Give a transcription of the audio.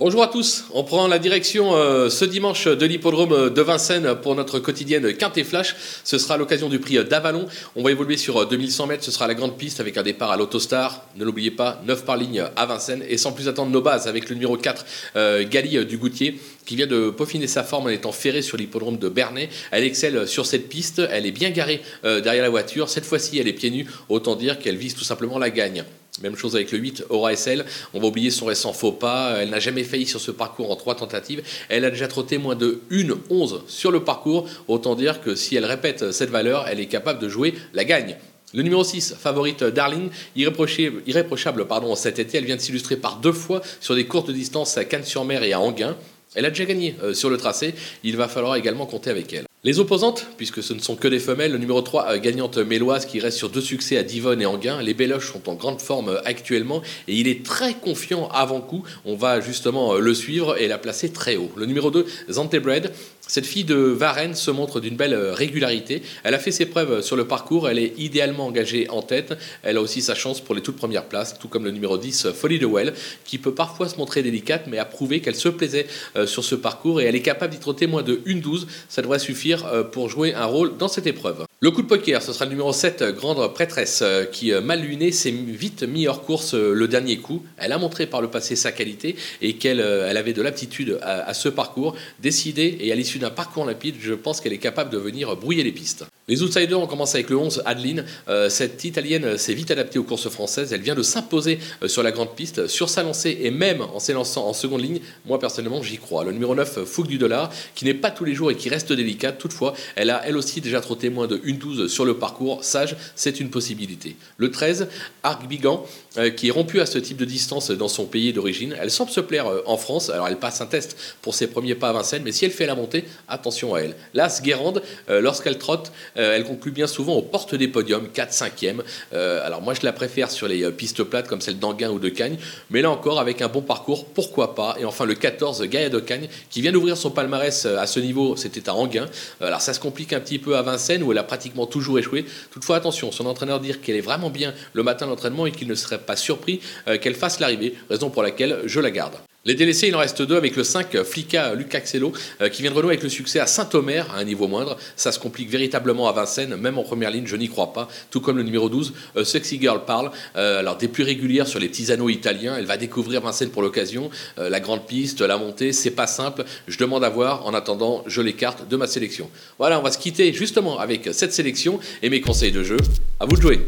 Bonjour à tous, on prend la direction euh, ce dimanche de l'hippodrome de Vincennes pour notre quotidienne Quintet Flash. Ce sera l'occasion du prix d'Avalon. On va évoluer sur 2100 mètres, ce sera la grande piste avec un départ à l'Autostar. Ne l'oubliez pas, 9 par ligne à Vincennes. Et sans plus attendre nos bases avec le numéro 4, euh, Gali du Goutier, qui vient de peaufiner sa forme en étant ferré sur l'hippodrome de Bernay. Elle excelle sur cette piste, elle est bien garée euh, derrière la voiture. Cette fois-ci, elle est pieds nus, autant dire qu'elle vise tout simplement la gagne. Même chose avec le 8, Aura SL. On va oublier son récent faux pas. Elle n'a jamais failli sur ce parcours en trois tentatives. Elle a déjà trotté moins de 1-11 sur le parcours. Autant dire que si elle répète cette valeur, elle est capable de jouer la gagne. Le numéro 6, favorite Darling, irréprochable, pardon, cet été, elle vient de s'illustrer par deux fois sur des courtes distances à Cannes-sur-Mer et à Anguin. Elle a déjà gagné euh, sur le tracé, il va falloir également compter avec elle. Les opposantes, puisque ce ne sont que des femelles, le numéro 3, euh, gagnante méloise, qui reste sur deux succès à Divonne et Anguin. Les Béloches sont en grande forme euh, actuellement et il est très confiant avant coup. On va justement le suivre et la placer très haut. Le numéro 2, Zantebred, cette fille de Varennes se montre d'une belle régularité. Elle a fait ses preuves sur le parcours, elle est idéalement engagée en tête. Elle a aussi sa chance pour les toutes premières places, tout comme le numéro 10, Folly de Well, qui peut parfois se montrer délicate, mais a prouvé qu'elle se plaisait euh, sur ce parcours et elle est capable d'y trotter moins de 1-12. Ça devrait suffire euh, pour jouer un rôle dans cette épreuve. Le coup de poker, ce sera le numéro 7, Grande Prêtresse, euh, qui, mal lunée, s'est vite mis hors course le dernier coup. Elle a montré par le passé sa qualité et qu'elle elle avait de l'aptitude à, à ce parcours. Décidée et à l'issue d'un parcours limpide, je pense qu'elle est capable de venir brouiller les pistes. Les outsiders, on commence avec le 11, Adeline. Euh, cette Italienne s'est vite adaptée aux courses françaises. Elle vient de s'imposer euh, sur la grande piste, sur sa lancée et même en s'élançant en seconde ligne. Moi, personnellement, j'y crois. Le numéro 9, Fougue du Dollar, qui n'est pas tous les jours et qui reste délicate. Toutefois, elle a elle aussi déjà trotté moins de 1-12 sur le parcours. Sage, c'est une possibilité. Le 13, Arc Bigan, euh, qui est rompu à ce type de distance dans son pays d'origine. Elle semble se plaire en France. Alors, elle passe un test pour ses premiers pas à Vincennes, mais si elle fait la montée, attention à elle. L'As Guérande, lorsqu'elle trotte, euh, elle conclut bien souvent aux portes des podiums, 4, 5e. Euh, alors moi je la préfère sur les euh, pistes plates comme celle d'Anguin ou de Cagnes, mais là encore avec un bon parcours, pourquoi pas? Et enfin le 14, Gaïa de Cagnes, qui vient d'ouvrir son palmarès à ce niveau, c'était à Anguin. Alors ça se complique un petit peu à Vincennes où elle a pratiquement toujours échoué. Toutefois attention, son entraîneur dit qu'elle est vraiment bien le matin d'entraînement et qu'il ne serait pas surpris qu'elle fasse l'arrivée, raison pour laquelle je la garde. Les délaissés, il en reste deux avec le 5 Flicka Lucaxello qui vient de renouer avec le succès à Saint-Omer à un niveau moindre. Ça se complique véritablement à Vincennes, même en première ligne, je n'y crois pas. Tout comme le numéro 12, euh, Sexy Girl parle. Euh, alors des plus régulières sur les petits anneaux italiens. Elle va découvrir Vincennes pour l'occasion. Euh, la grande piste, la montée, c'est pas simple. Je demande à voir. En attendant, je l'écarte de ma sélection. Voilà, on va se quitter justement avec cette sélection et mes conseils de jeu. À vous de jouer.